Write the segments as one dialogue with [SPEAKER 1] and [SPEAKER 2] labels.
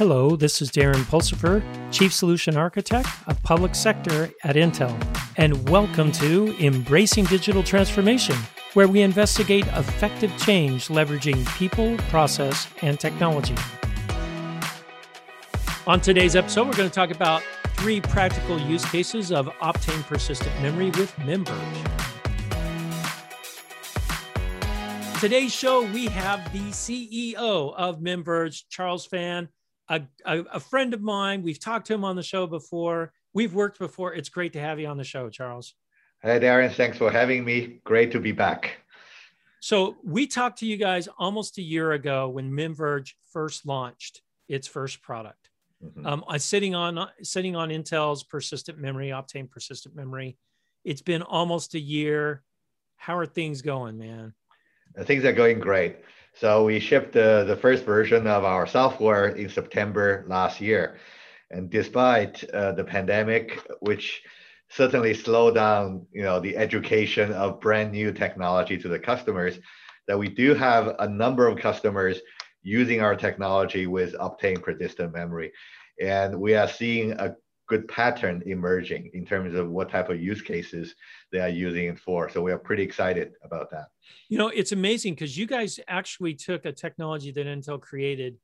[SPEAKER 1] Hello, this is Darren Pulsipher, Chief Solution Architect of Public Sector at Intel, and welcome to Embracing Digital Transformation, where we investigate effective change leveraging people, process, and technology. On today's episode, we're going to talk about three practical use cases of Optane Persistent Memory with MemVerge. Today's show, we have the CEO of MemVerge, Charles Fan a, a, a friend of mine. We've talked to him on the show before. We've worked before. It's great to have you on the show, Charles.
[SPEAKER 2] Hey, Darren. Thanks for having me. Great to be back.
[SPEAKER 1] So we talked to you guys almost a year ago when MemVerge first launched its first product. Mm-hmm. Um, I'm sitting on sitting on Intel's persistent memory, Optane persistent memory. It's been almost a year. How are things going, man?
[SPEAKER 2] Things are going great. So we shipped the, the first version of our software in September last year. And despite uh, the pandemic, which certainly slowed down you know, the education of brand new technology to the customers, that we do have a number of customers using our technology with Optane persistent memory. And we are seeing a good pattern emerging in terms of what type of use cases they are using it for. So we are pretty excited about that.
[SPEAKER 1] You know, it's amazing because you guys actually took a technology that Intel created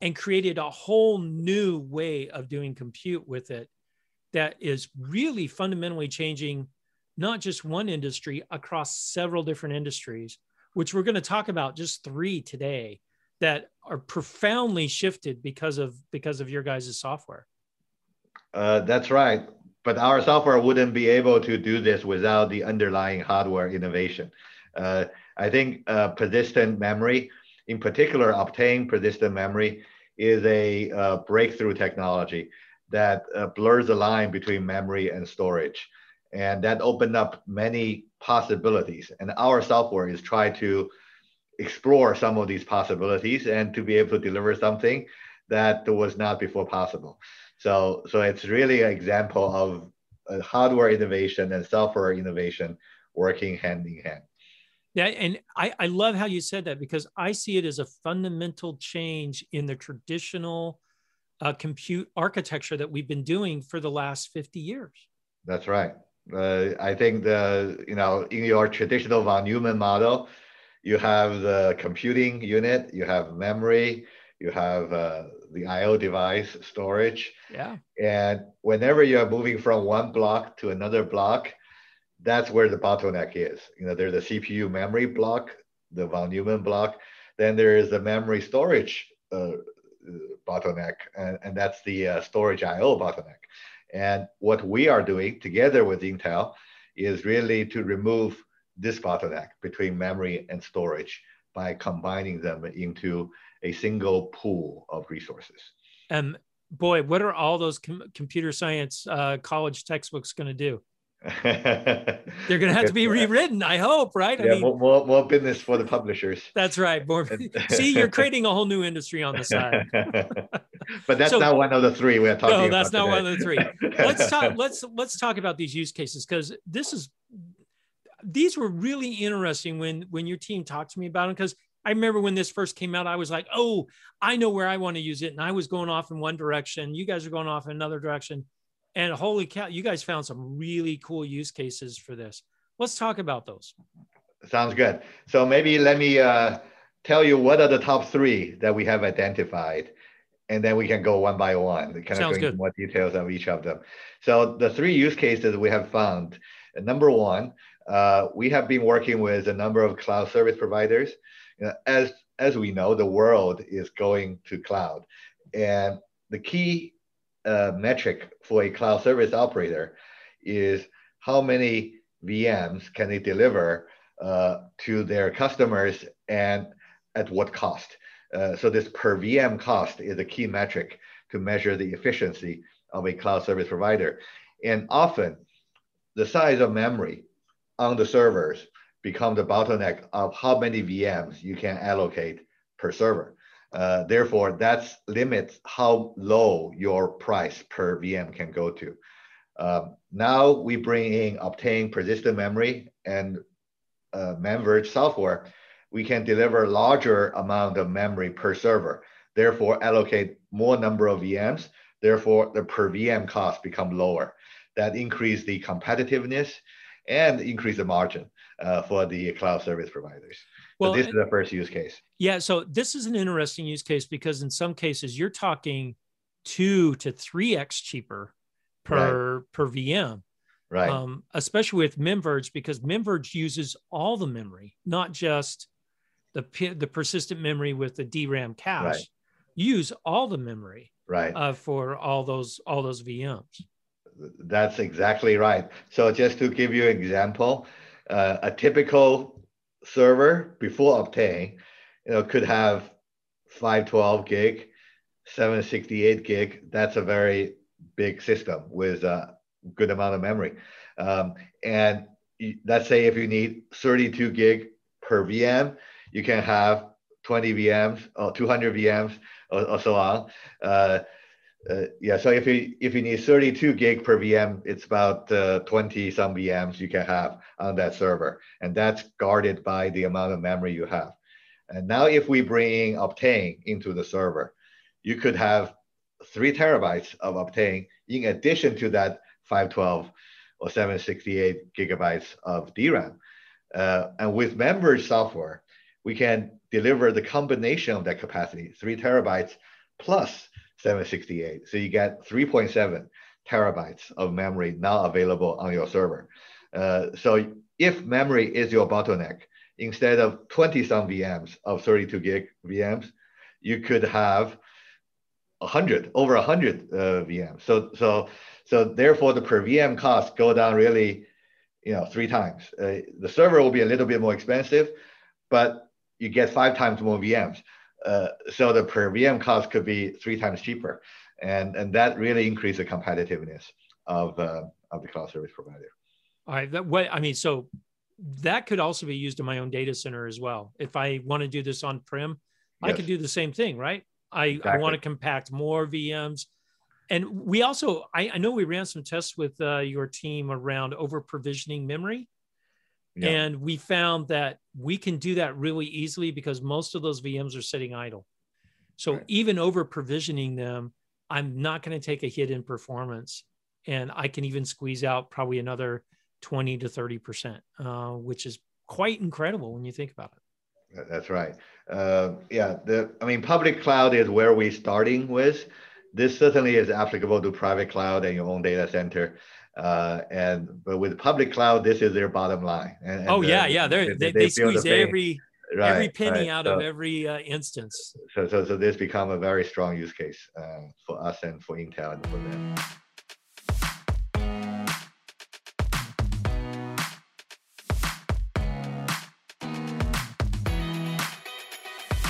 [SPEAKER 1] and created a whole new way of doing compute with it that is really fundamentally changing not just one industry across several different industries, which we're going to talk about just three today that are profoundly shifted because of because of your guys' software.
[SPEAKER 2] Uh, that's right. But our software wouldn't be able to do this without the underlying hardware innovation. Uh, I think uh, persistent memory, in particular, Optane persistent memory, is a uh, breakthrough technology that uh, blurs the line between memory and storage. And that opened up many possibilities. And our software is trying to explore some of these possibilities and to be able to deliver something that was not before possible. So, so it's really an example of uh, hardware innovation and software innovation working hand in hand.
[SPEAKER 1] Yeah, and I, I love how you said that because I see it as a fundamental change in the traditional uh, compute architecture that we've been doing for the last 50 years.
[SPEAKER 2] That's right. Uh, I think the you know in your traditional von Neumann model, you have the computing unit, you have memory, you have uh, the I/O device storage.
[SPEAKER 1] Yeah.
[SPEAKER 2] And whenever you're moving from one block to another block, that's where the bottleneck is. You know, there's a CPU memory block, the von Neumann block. Then there is a memory storage uh, bottleneck, and, and that's the uh, storage I/O bottleneck. And what we are doing together with Intel is really to remove this bottleneck between memory and storage by combining them into a single pool of resources.
[SPEAKER 1] Um, boy, what are all those com- computer science uh, college textbooks going to do? They're going to have to be rewritten, I hope, right?
[SPEAKER 2] Yeah, I mean, more, more, more, business for the publishers.
[SPEAKER 1] That's right. More, see, you're creating a whole new industry on the side.
[SPEAKER 2] but that's so, not one of the three we're talking about.
[SPEAKER 1] no, that's not today. one of the three. Let's talk. Let's let's talk about these use cases because this is these were really interesting when when your team talked to me about them because I remember when this first came out, I was like, oh, I know where I want to use it. And I was going off in one direction. You guys are going off in another direction. And holy cow, you guys found some really cool use cases for this. Let's talk about those.
[SPEAKER 2] Sounds good. So maybe let me uh, tell you what are the top three that we have identified, and then we can go one by one, kind Sounds of go into more details of each of them. So the three use cases we have found. Number one, uh, we have been working with a number of cloud service providers. You know, as as we know, the world is going to cloud, and the key uh, metric for a cloud service operator is how many VMs can they deliver uh, to their customers and at what cost. Uh, so this per VM cost is a key metric to measure the efficiency of a cloud service provider. And often the size of memory on the servers become the bottleneck of how many VMs you can allocate per server. Uh, therefore, that limits how low your price per VM can go to. Um, now we bring in Optane persistent memory and uh, MemVerge software. We can deliver larger amount of memory per server, therefore allocate more number of VMs, therefore the per VM cost become lower. That increase the competitiveness and increase the margin uh, for the cloud service providers. Well, so this is the first use case.
[SPEAKER 1] Yeah, so this is an interesting use case because in some cases you're talking two to three x cheaper per right. per VM.
[SPEAKER 2] Right. Um,
[SPEAKER 1] especially with MemVerge because MemVerge uses all the memory, not just the the persistent memory with the DRAM cache. Right. Use all the memory.
[SPEAKER 2] Right.
[SPEAKER 1] Uh, for all those all those VMs.
[SPEAKER 2] That's exactly right. So just to give you an example, uh, a typical server before Optane, you know, could have 512 gig, 768 gig. That's a very big system with a good amount of memory. Um, and let's say if you need 32 gig per VM, you can have 20 VMs or 200 VMs or, or so on. Uh, uh, yeah, so if you if you need 32 gig per VM, it's about uh, 20 some VMs you can have on that server, and that's guarded by the amount of memory you have. And now, if we bring Optane into the server, you could have three terabytes of Optane in addition to that 512 or 768 gigabytes of DRAM. Uh, and with MemVerge software, we can deliver the combination of that capacity, three terabytes plus 768. So you get 3.7 terabytes of memory now available on your server. Uh, so if memory is your bottleneck, instead of 20 some VMs of 32 gig VMs, you could have 100, over 100 uh, VMs. So, so, so therefore the per VM cost go down really, you know, three times. Uh, the server will be a little bit more expensive, but you get five times more VMs. Uh, so the per VM cost could be three times cheaper, and and that really increases the competitiveness of uh, of the cloud service provider.
[SPEAKER 1] All right, that what I mean, so that could also be used in my own data center as well. If I want to do this on prem, yes. I could do the same thing, right? I, exactly. I want to compact more VMs. And we also, I, I know we ran some tests with uh, your team around over provisioning memory. Yeah. And we found that we can do that really easily because most of those VMs are sitting idle. So right. even over provisioning them, I'm not going to take a hit in performance. And I can even squeeze out probably another 20 to 30%, uh, which is quite incredible when you think about it.
[SPEAKER 2] That's right. Uh, yeah, the, I mean, public cloud is where we're starting with. This certainly is applicable to private cloud and your own data center. Uh, and but with public cloud, this is their bottom line. And, and
[SPEAKER 1] oh yeah, yeah, they, they, they squeeze the every right, every penny right. out so, of every uh, instance.
[SPEAKER 2] So, so so this become a very strong use case uh, for us and for Intel and for them.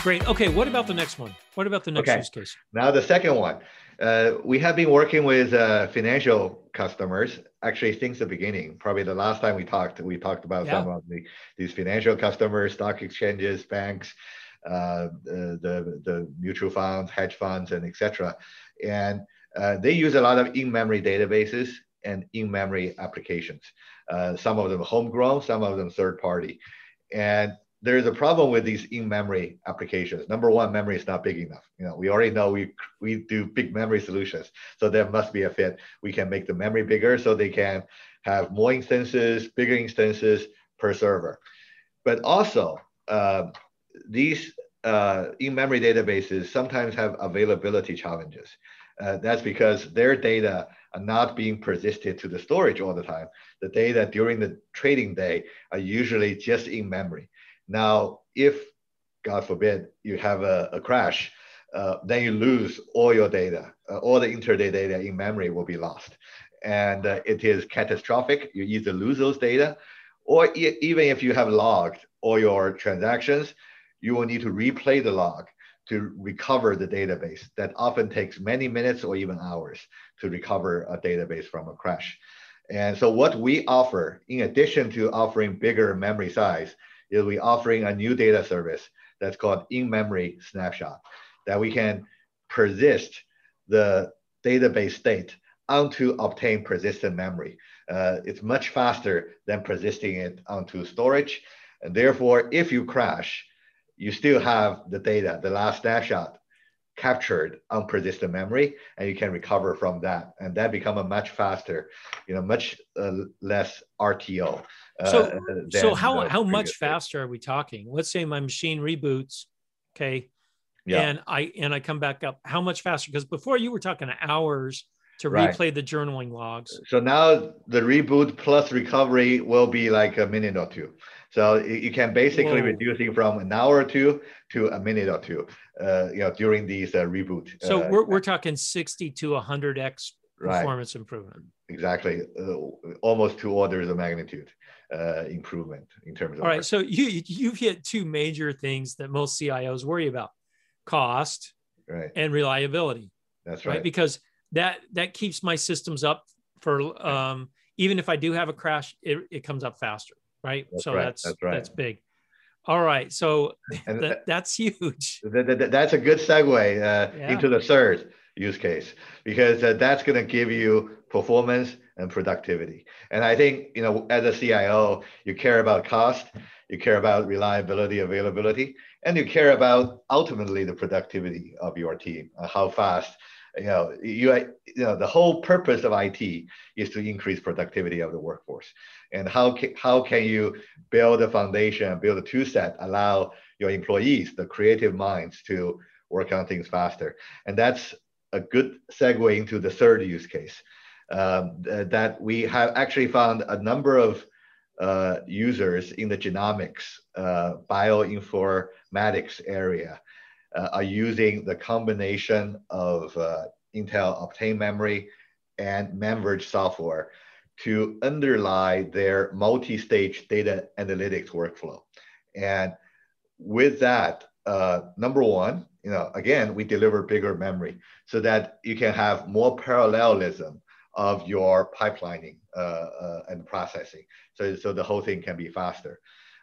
[SPEAKER 1] Great. Okay. What about the next one? What about the next okay. use case?
[SPEAKER 2] Now the second one. Uh, we have been working with uh, financial customers actually since the beginning. Probably the last time we talked, we talked about yeah. some of the, these financial customers, stock exchanges, banks, uh, the, the, mutual funds, hedge funds, and etc. And uh, they use a lot of in-memory databases and in-memory applications. Uh, some of them homegrown, some of them third-party. And there's a problem with these in-memory applications. Number one, memory is not big enough. You know, we already know we we do big memory solutions, so there must be a fit. We can make the memory bigger so they can have more instances, bigger instances per server. But also, uh, these uh, in-memory databases sometimes have availability challenges. Uh, that's because their data are not being persisted to the storage all the time. The data during the trading day are usually just in memory. Now, if God forbid you have a, a crash, uh, then you lose all your data. Uh, all the intraday data in memory will be lost. And uh, it is catastrophic. You either lose those data, or e- even if you have logged all your transactions, you will need to replay the log to recover the database. That often takes many minutes or even hours to recover a database from a crash. And so, what we offer, in addition to offering bigger memory size, is we offering a new data service that's called in-memory snapshot that we can persist the database state onto Optane persistent memory. Uh, it's much faster than persisting it onto storage. And therefore, if you crash, you still have the data, the last snapshot captured on persistent memory and you can recover from that. And that become a much faster you know much uh, less rto
[SPEAKER 1] uh, so so how how much faster are we talking? Let's say my machine reboots okay? Yeah. and i and i come back up. How much faster? Because before you were talking hours to right. replay the journaling logs.
[SPEAKER 2] So now the reboot plus recovery will be like a minute or two so you can basically Whoa. reducing from an hour or two to a minute or two, uh, you know, during these uh, reboot.
[SPEAKER 1] So uh, we're, we're talking 60 to 100x performance right. improvement.
[SPEAKER 2] Exactly. Uh, almost two orders of magnitude uh, improvement in terms of.
[SPEAKER 1] All right. Work. So you, you've hit two major things that most CIOs worry about cost
[SPEAKER 2] right.
[SPEAKER 1] and reliability.
[SPEAKER 2] That's right. right.
[SPEAKER 1] Because that, that keeps my systems up for, um, even if I do have a crash, it, it comes up faster right? That's so right. that's that's, right. that's big. All right, so th- that's huge.
[SPEAKER 2] Th- th- that's a good segue uh, yeah. into the third use case because uh, that's going to give you performance and productivity. And I think you know, as a CIO, you care about cost, you care about reliability, availability, and you care about ultimately the productivity of your team, uh, how fast you know, you, you know, the whole purpose of IT is to increase productivity of the workforce. And how can, how can you build a foundation, build a tool set, allow your employees, the creative minds to work on things faster. And that's a good segue into the third use case um, that we have actually found a number of uh, users in the genomics, uh, bioinformatics area are using the combination of uh, Intel Optane memory and MemVerge software to underlie their multi-stage data analytics workflow. And with that, uh, number one, you know, again, we deliver bigger memory so that you can have more parallelism of your pipelining uh, uh, and processing. So, so the whole thing can be faster.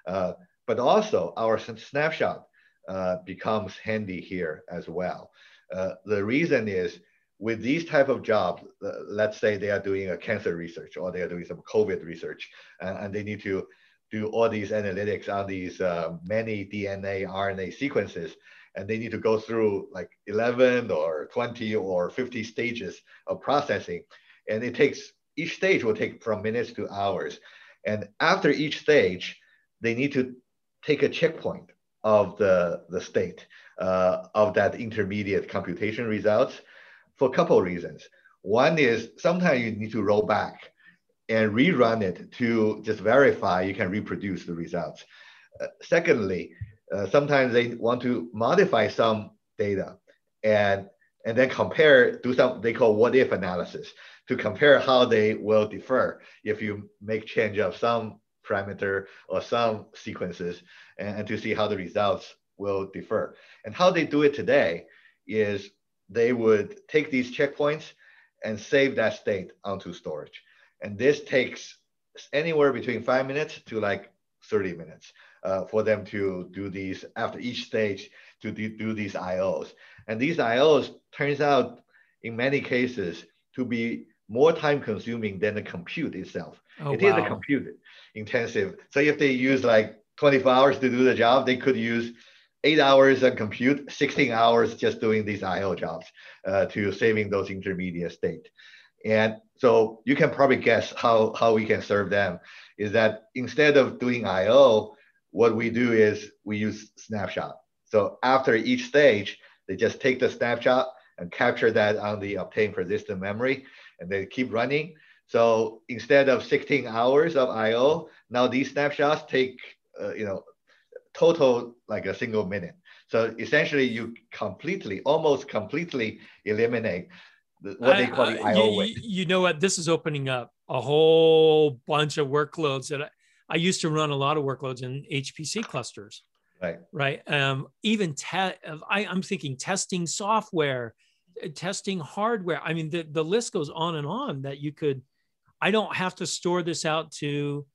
[SPEAKER 2] Uh, but also our snapshot uh, becomes handy here as well. Uh, the reason is with these type of jobs, uh, let's say they are doing a cancer research or they are doing some COVID research and, and they need to do all these analytics on these uh, many DNA, RNA sequences, and they need to go through like 11 or 20 or 50 stages of processing. And it takes, each stage will take from minutes to hours. And after each stage, they need to take a checkpoint of the, the state uh, of that intermediate computation results for a couple of reasons. One is sometimes you need to roll back and rerun it to just verify you can reproduce the results. Uh, secondly, uh, sometimes they want to modify some data and and then compare, do some they call what if analysis to compare how they will differ if you make change of some parameter or some sequences and, and to see how the results will differ. And how they do it today is they would take these checkpoints and save that state onto storage. And this takes anywhere between five minutes to like 30 minutes uh, for them to do these after each stage to do, do these IOs. And these IOs turns out in many cases to be more time consuming than the compute itself. Oh, it wow. is a compute intensive. So if they use like 24 hours to do the job, they could use eight hours on compute, 16 hours just doing these IO jobs uh, to saving those intermediate state. And so you can probably guess how, how we can serve them is that instead of doing IO, what we do is we use snapshot. So after each stage, they just take the snapshot and capture that on the Optane persistent memory and they keep running. So instead of 16 hours of IO, now these snapshots take, uh, you know, total like a single minute. So essentially you completely, almost completely eliminate the, what I, they call the IO
[SPEAKER 1] you, you, know what, this is opening up a whole bunch of workloads that I, I used to run a lot of workloads in HPC clusters.
[SPEAKER 2] Right.
[SPEAKER 1] Right. Um, even te- I, I'm thinking testing software, testing hardware. I mean, the, the list goes on and on that you could, I don't have to store this out to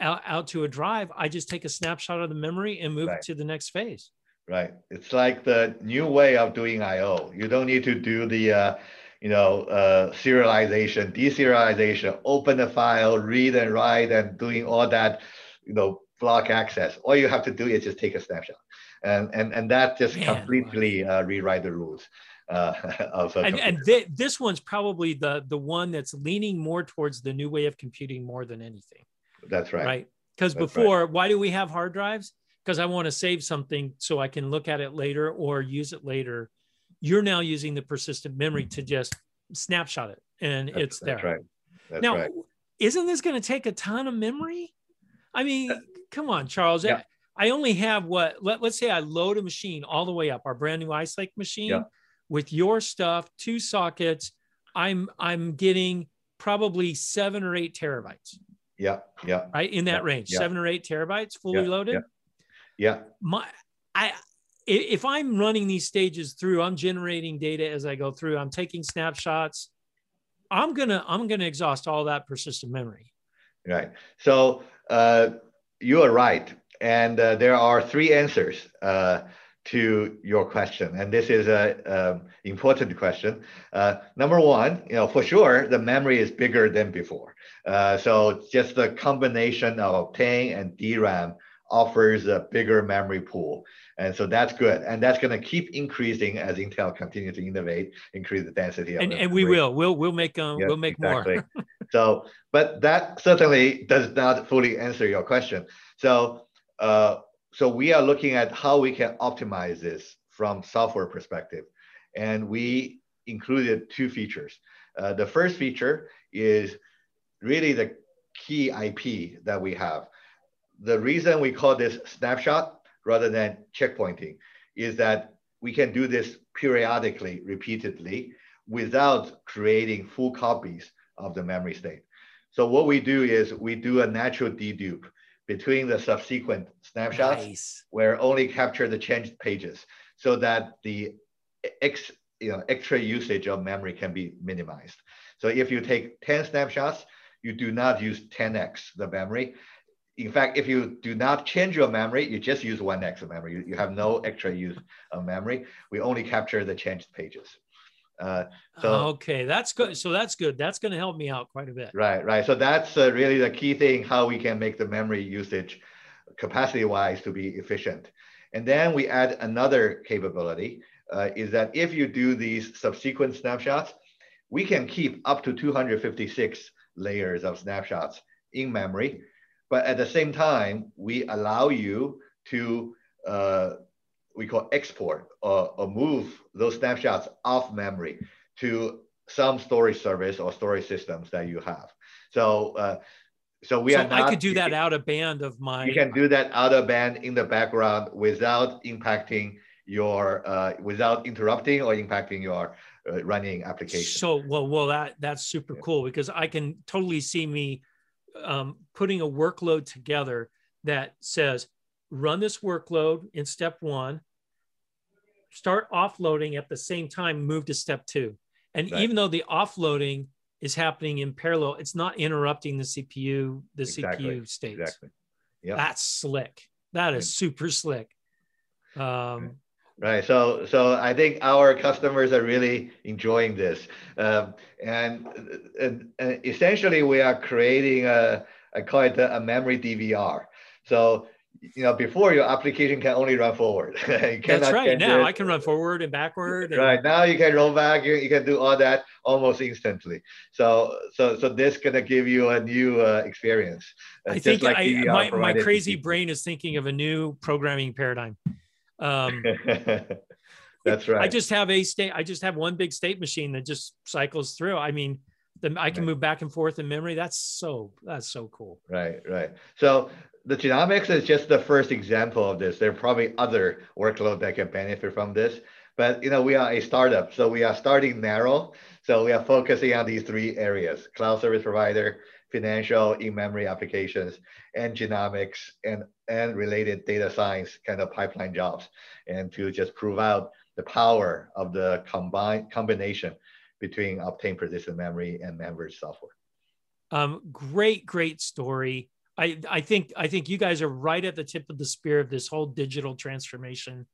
[SPEAKER 1] out, out to a drive. I just take a snapshot of the memory and move right. to the next phase.
[SPEAKER 2] Right. It's like the new way of doing IO. You don't need to do the, uh, you know, uh, serialization, deserialization, open the file, read and write, and doing all that, you know, block access. All you have to do is just take a snapshot. and and and that just Man, completely uh, rewrite the rules. Uh,
[SPEAKER 1] of and, and th- this one's probably the the one that's leaning more towards the new way of computing more than anything.
[SPEAKER 2] That's right.
[SPEAKER 1] Right. Because before, right. why do we have hard drives? Because I want to save something so I can look at it later or use it later. You're now using the persistent memory to just snapshot it, and that's, it's there.
[SPEAKER 2] That's right.
[SPEAKER 1] That's now, right. isn't this going to take a ton of memory? I mean, come on, Charles. Yeah. I only have what let, let's say I load a machine all the way up, our brand new Ice Lake machine yeah. With your stuff, two sockets. I'm I'm getting probably seven or eight terabytes.
[SPEAKER 2] Yeah, yeah.
[SPEAKER 1] Right in that
[SPEAKER 2] yeah,
[SPEAKER 1] range,
[SPEAKER 2] yeah.
[SPEAKER 1] seven or eight terabytes fully
[SPEAKER 2] yeah,
[SPEAKER 1] loaded.
[SPEAKER 2] Yeah.
[SPEAKER 1] My I if I'm running these stages through, I'm generating data as I go through. I'm taking snapshots. I'm gonna I'm gonna exhaust all that persistent memory.
[SPEAKER 2] Right. So uh, you are right. And uh, there are three answers uh, to your question. And this is a, um, important question. Uh, number one, you know, for sure, the memory is bigger than before. Uh, so just the combination of Optane and DRAM offers a bigger memory pool. And so that's good. And that's going to keep increasing as Intel continues to innovate, increase the density.
[SPEAKER 1] and, and we will, we'll, we'll make, um, yes, we'll make exactly. more.
[SPEAKER 2] so, but that certainly does not fully answer your question. So, uh, so we are looking at how we can optimize this from software perspective. And we included two features. Uh, the first feature is really the key IP that we have. The reason we call this snapshot rather than checkpointing is that we can do this periodically, repeatedly, without creating full copies of the memory state. So what we do is we do a natural dedupe between the subsequent snapshots nice. where only capture the changed pages so that the ex, you know, extra usage of memory can be minimized. So if you take 10 snapshots, you do not use 10x the memory in fact, if you do not change your memory, you just use one X of memory. You, you have no extra use of memory. We only capture the changed pages.
[SPEAKER 1] Uh, so okay, that's good. So that's good. That's going to help me out quite a bit.
[SPEAKER 2] Right, right. So that's uh, really the key thing: how we can make the memory usage, capacity-wise, to be efficient. And then we add another capability: uh, is that if you do these subsequent snapshots, we can keep up to 256 layers of snapshots in memory but at the same time, we allow you to, uh, we call export or, or move those snapshots off memory to some storage service or storage systems that you have. So, uh, so we so are. Not,
[SPEAKER 1] I could do that out of band of my.
[SPEAKER 2] You can do that out of band in the background without impacting your, uh, without interrupting or impacting your uh, running application.
[SPEAKER 1] So, well, well, that that's super yeah. cool because I can totally see me um, putting a workload together that says, run this workload in step one, start offloading at the same time, move to step two. And right. even though the offloading is happening in parallel, it's not interrupting the CPU, the exactly. CPU state. Exactly. Yeah. That's slick. That is super slick. Um,
[SPEAKER 2] Right. So, so I think our customers are really enjoying this, um, and, and, and, essentially we are creating a, I call it a, a memory DVR. So, you know, before your application can only run forward.
[SPEAKER 1] That's right. Now it. I can run forward and backward. And...
[SPEAKER 2] Right. Now you can roll back. You, you can do all that almost instantly. So, so, so this gonna give you a new uh, experience.
[SPEAKER 1] I think like I, my, my crazy brain is thinking of a new programming paradigm. Um,
[SPEAKER 2] That's right.
[SPEAKER 1] I just have a state. I just have one big state machine that just cycles through. I mean, the, I can right. move back and forth in memory. That's so that's so cool.
[SPEAKER 2] Right, right. So the genomics is just the first example of this. There are probably other workloads that can benefit from this, but you know we are a startup, so we are starting narrow. So we are focusing on these three areas: cloud service provider, financial in-memory applications, and genomics and, and related data science kind of pipeline jobs, and to just prove out the power of the combined combination between Optane persistent memory and MemVerge software.
[SPEAKER 1] Um, great, great story. I, I think I think you guys are right at the tip of the spear of this whole digital transformation.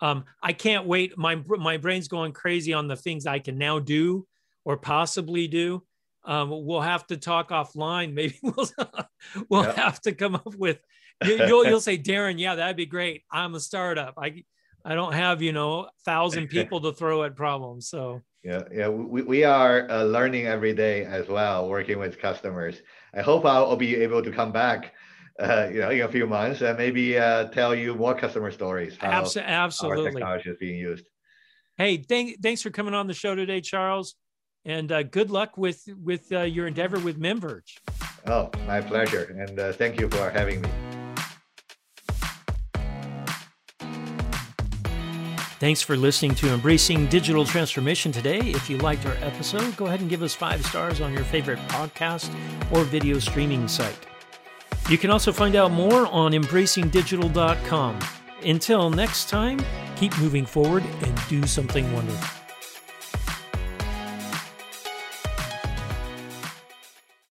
[SPEAKER 1] Um, I can't wait. My my brain's going crazy on the things I can now do or possibly do. um, we'll have to talk offline. Maybe we'll we'll have to come up with. You, will you'll say, Darren, yeah, that'd be great. I'm a startup. I I don't have you know thousand people to throw at problems. So
[SPEAKER 2] yeah, yeah, we, we are uh, learning every day as well, working with customers. I hope I'll be able to come back, uh, you know, in a few months and maybe uh, tell you more customer stories.
[SPEAKER 1] How Abs- absolutely,
[SPEAKER 2] our technology is being used.
[SPEAKER 1] Hey, thank, thanks for coming on the show today, Charles, and uh, good luck with with uh, your endeavor with Memverge.
[SPEAKER 2] Oh, my pleasure, and uh, thank you for having me.
[SPEAKER 1] Thanks for listening to Embracing Digital Transformation today. If you liked our episode, go ahead and give us five stars on your favorite podcast or video streaming site. You can also find out more on embracingdigital.com. Until next time, keep moving forward and do something wonderful.